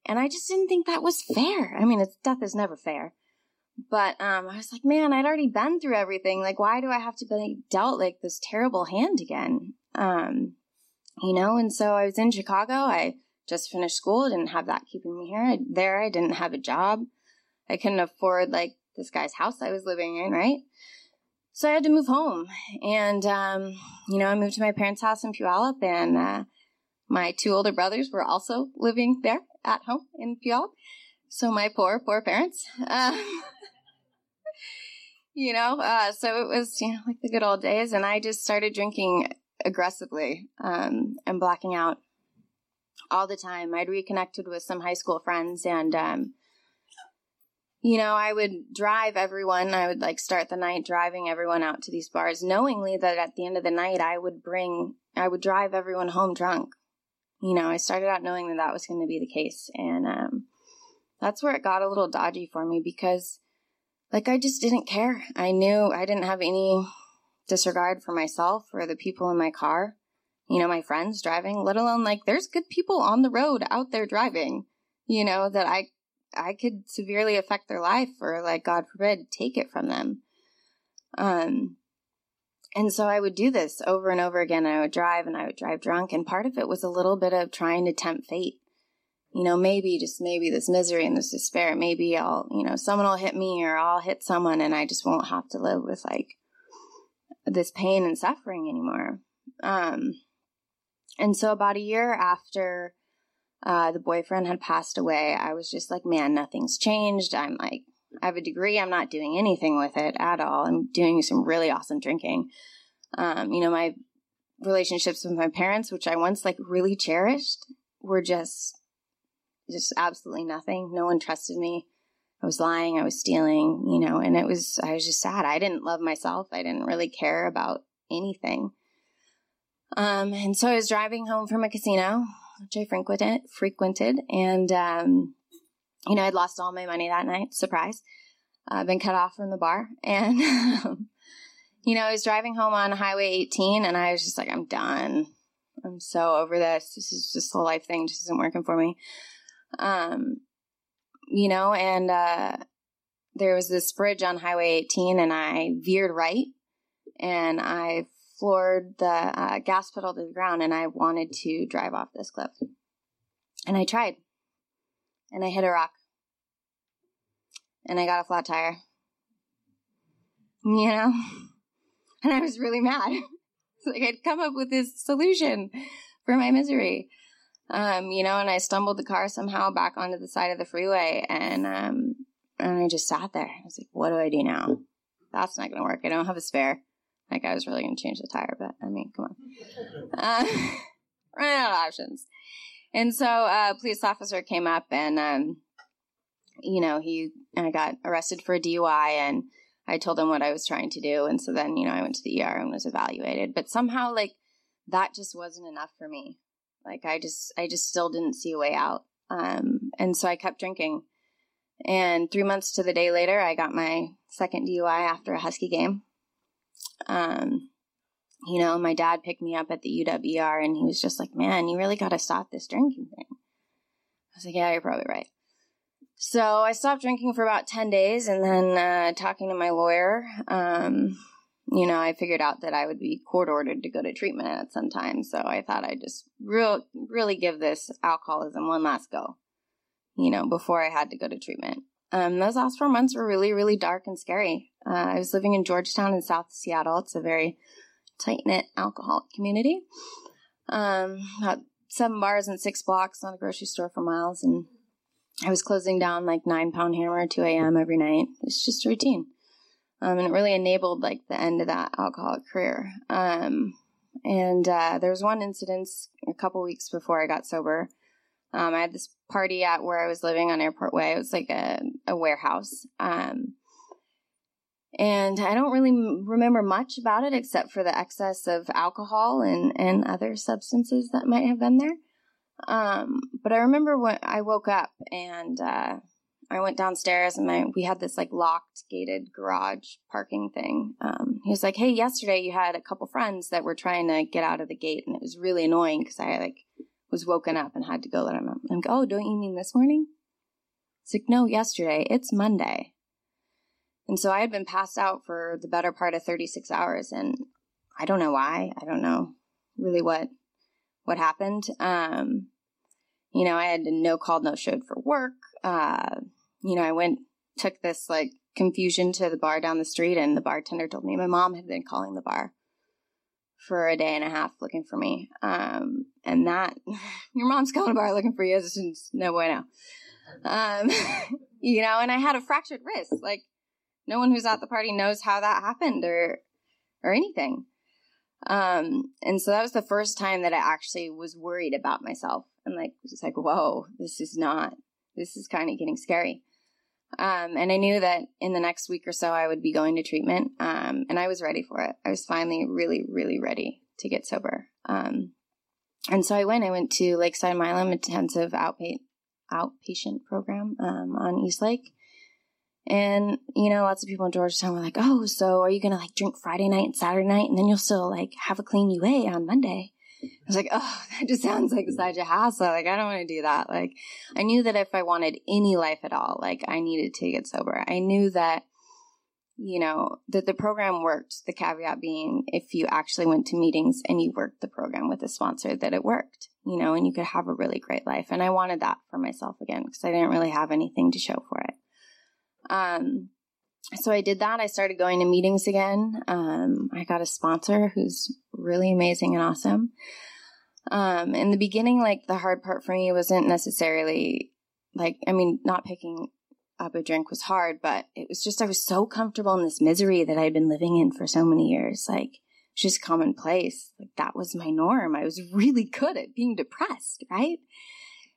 And I just didn't think that was fair. I mean, death is never fair. But um, I was like, man, I'd already been through everything. Like, why do I have to be dealt like this terrible hand again? Um, you know, and so I was in Chicago. I just finished school, didn't have that keeping me here. I, there, I didn't have a job. I couldn't afford like this guy's house I was living in, right? So I had to move home. And, um, you know, I moved to my parents' house in Puyallup, and uh, my two older brothers were also living there at home in Puyallup. So my poor, poor parents. Uh, you know, uh, so it was, you know, like the good old days. And I just started drinking aggressively um, and blacking out all the time. I'd reconnected with some high school friends and, um, you know, I would drive everyone, I would like start the night driving everyone out to these bars, knowingly that at the end of the night, I would bring, I would drive everyone home drunk. You know, I started out knowing that that was going to be the case. And um, that's where it got a little dodgy for me because, like, I just didn't care. I knew I didn't have any disregard for myself or the people in my car, you know, my friends driving, let alone like there's good people on the road out there driving, you know, that I I could severely affect their life or like God forbid take it from them. Um and so I would do this over and over again. I would drive and I would drive drunk and part of it was a little bit of trying to tempt fate. You know, maybe just maybe this misery and this despair, maybe I'll, you know, someone will hit me or I'll hit someone and I just won't have to live with like this pain and suffering anymore. Um and so about a year after uh, the boyfriend had passed away, I was just like, man, nothing's changed. I'm like, I have a degree. I'm not doing anything with it at all. I'm doing some really awesome drinking. Um, you know, my relationships with my parents, which I once like really cherished, were just, just absolutely nothing. No one trusted me. I was lying. I was stealing, you know, and it was, I was just sad. I didn't love myself. I didn't really care about anything. Um, and so I was driving home from a casino which I frequented, frequented and, um, you know, I'd lost all my money that night. Surprise. I've uh, been cut off from the bar. And, you know, I was driving home on Highway 18 and I was just like, I'm done. I'm so over this. This is just whole life thing just isn't working for me. Um, you know, and, uh, there was this bridge on Highway 18 and I veered right and I floored the uh, gas pedal to the ground and I wanted to drive off this cliff. And I tried. And I hit a rock. And I got a flat tire. You know? And I was really mad. like I'd come up with this solution for my misery. Um, you know, and I stumbled the car somehow back onto the side of the freeway and um and I just sat there. I was like, what do I do now? That's not gonna work. I don't have a spare. That guy was really going to change the tire, but I mean, come on. Uh, running out of options. And so uh, a police officer came up and, um, you know, he I got arrested for a DUI and I told him what I was trying to do. And so then, you know, I went to the ER and was evaluated. But somehow, like, that just wasn't enough for me. Like, I just, I just still didn't see a way out. Um, and so I kept drinking. And three months to the day later, I got my second DUI after a Husky game. Um, you know, my dad picked me up at the UWER and he was just like, man, you really got to stop this drinking thing. I was like, yeah, you're probably right. So I stopped drinking for about 10 days and then uh, talking to my lawyer, um, you know, I figured out that I would be court ordered to go to treatment at some time. So I thought I'd just real, really give this alcoholism one last go, you know, before I had to go to treatment. Um, those last four months were really, really dark and scary. Uh, I was living in Georgetown in South Seattle. It's a very tight knit alcoholic community. Um, about seven bars and six blocks, not a grocery store for miles. And I was closing down like nine pound hammer at 2 a.m. every night. It's just a routine. Um, and it really enabled like the end of that alcoholic career. Um, and uh, there was one incident a couple weeks before I got sober. Um, I had this party at where I was living on Airport Way. It was like a, a warehouse. Um, and I don't really remember much about it except for the excess of alcohol and, and other substances that might have been there. Um, but I remember when I woke up and uh, I went downstairs and my, we had this like locked gated garage parking thing. Um, he was like, "Hey, yesterday you had a couple friends that were trying to get out of the gate, and it was really annoying because I like was woken up and had to go let him. I'm like, "Oh, don't you mean this morning?" It's like, "No, yesterday. It's Monday." And so I had been passed out for the better part of 36 hours and I don't know why. I don't know really what what happened. Um you know, I had no called, no showed for work. Uh you know, I went took this like confusion to the bar down the street and the bartender told me my mom had been calling the bar for a day and a half looking for me. Um and that your mom's going to bar looking for you is no bueno. Um you know, and I had a fractured wrist. Like no one who's at the party knows how that happened or or anything. Um, and so that was the first time that I actually was worried about myself and like was like, whoa, this is not this is kind of getting scary. Um, and I knew that in the next week or so I would be going to treatment. Um, and I was ready for it. I was finally really, really ready to get sober. Um, and so I went. I went to Lakeside Milam Intensive Outpa- Outpatient Program um, on Eastlake. And, you know, lots of people in Georgetown were like, oh, so are you going to like drink Friday night and Saturday night and then you'll still like have a clean UA on Monday? I was like, oh, that just sounds like such a hassle. Like, I don't want to do that. Like, I knew that if I wanted any life at all, like, I needed to get sober. I knew that, you know, that the program worked. The caveat being, if you actually went to meetings and you worked the program with a sponsor, that it worked, you know, and you could have a really great life. And I wanted that for myself again because I didn't really have anything to show for it. Um, so I did that. I started going to meetings again. Um, I got a sponsor who's really amazing and awesome. Um, in the beginning, like the hard part for me wasn't necessarily like, I mean, not picking up a drink was hard, but it was just, I was so comfortable in this misery that I'd been living in for so many years. Like, just commonplace. Like, that was my norm. I was really good at being depressed, right?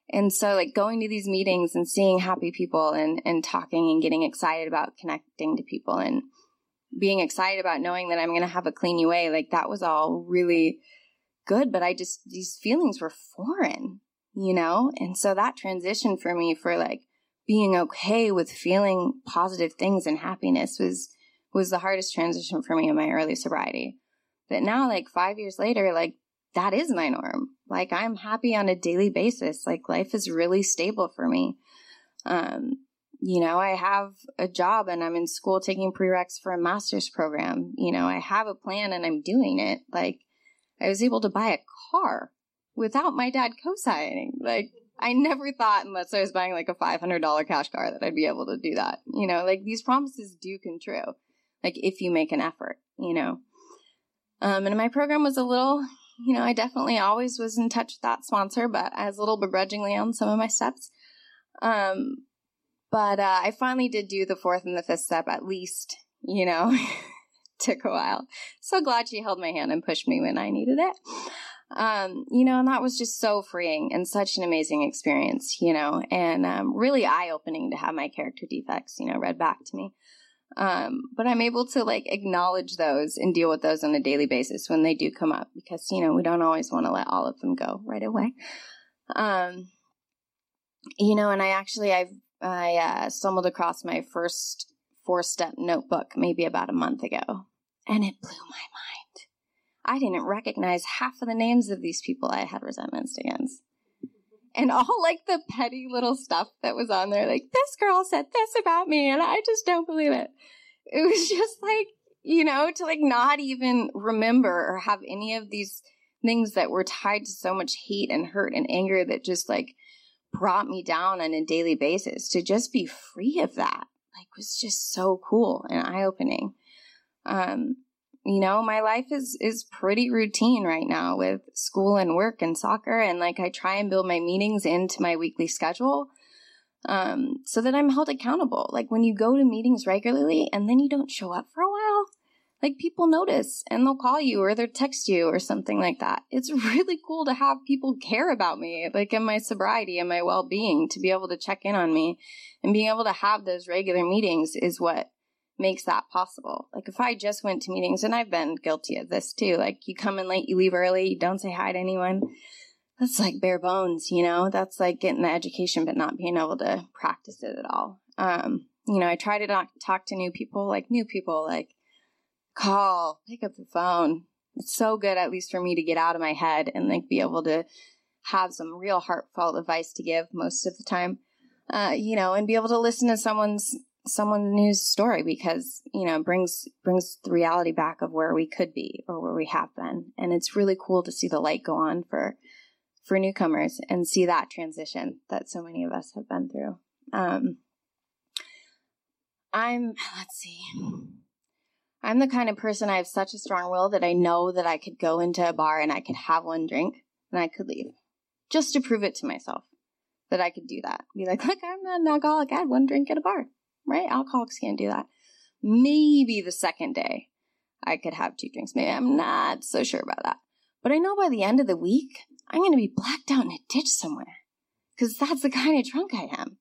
And so like going to these meetings and seeing happy people and, and talking and getting excited about connecting to people and being excited about knowing that I'm going to have a clean UA, like that was all really good. But I just, these feelings were foreign, you know? And so that transition for me for like being okay with feeling positive things and happiness was, was the hardest transition for me in my early sobriety. But now, like five years later, like that is my norm. Like I'm happy on a daily basis. Like life is really stable for me. Um, you know, I have a job and I'm in school taking prereqs for a master's program. You know, I have a plan and I'm doing it. Like I was able to buy a car without my dad co-signing. Like I never thought unless I was buying like a $500 cash car that I'd be able to do that. You know, like these promises do come true. Like if you make an effort, you know. Um, and my program was a little, you know, I definitely always was in touch with that sponsor, but I was a little begrudgingly on some of my steps. Um, but uh, I finally did do the fourth and the fifth step at least, you know. Took a while. So glad she held my hand and pushed me when I needed it. Um, you know, and that was just so freeing and such an amazing experience, you know, and um, really eye opening to have my character defects, you know, read back to me. Um, but I'm able to like acknowledge those and deal with those on a daily basis when they do come up because, you know, we don't always want to let all of them go right away. Um, you know, and I actually, I've, I, uh, stumbled across my first four step notebook maybe about a month ago and it blew my mind. I didn't recognize half of the names of these people I had resentments against and all like the petty little stuff that was on there. Like, this girl said this about me, and I just don't believe it. It was just like, you know, to like not even remember or have any of these things that were tied to so much hate and hurt and anger that just like brought me down on a daily basis to just be free of that like was just so cool and eye opening. Um, you know my life is is pretty routine right now with school and work and soccer and like i try and build my meetings into my weekly schedule um, so that i'm held accountable. Like when you go to meetings regularly and then you don't show up for a while like people notice and they'll call you or they'll text you or something like that. It's really cool to have people care about me like in my sobriety and my well-being to be able to check in on me and being able to have those regular meetings is what makes that possible. Like if I just went to meetings, and I've been guilty of this too, like you come in late, you leave early, you don't say hi to anyone. That's like bare bones, you know? That's like getting the education but not being able to practice it at all. Um, you know, I try to not talk to new people, like new people, like call, pick up the phone. It's so good, at least for me, to get out of my head and like be able to have some real heartfelt advice to give most of the time. Uh, you know, and be able to listen to someone's someone news story because you know brings brings the reality back of where we could be or where we have been. And it's really cool to see the light go on for for newcomers and see that transition that so many of us have been through. Um i'm let's see. I'm the kind of person i have such a strong will that i know that i could go into a bar and i could have one drink and i could leave just to prove it to myself that i could do that. Be like look i'm not an alcoholic. I had one drink at a bar right? Alcoholics can't do that. Maybe the second day I could have two drinks. Maybe I'm not so sure about that. But I know by the end of the week, I'm going to be blacked out in a ditch somewhere. Because that's the kind of drunk I am.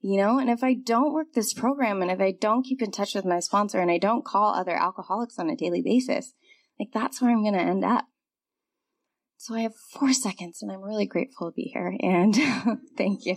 You know, and if I don't work this program and if I don't keep in touch with my sponsor and I don't call other alcoholics on a daily basis, like that's where I'm going to end up. So I have four seconds and I'm really grateful to be here and thank you.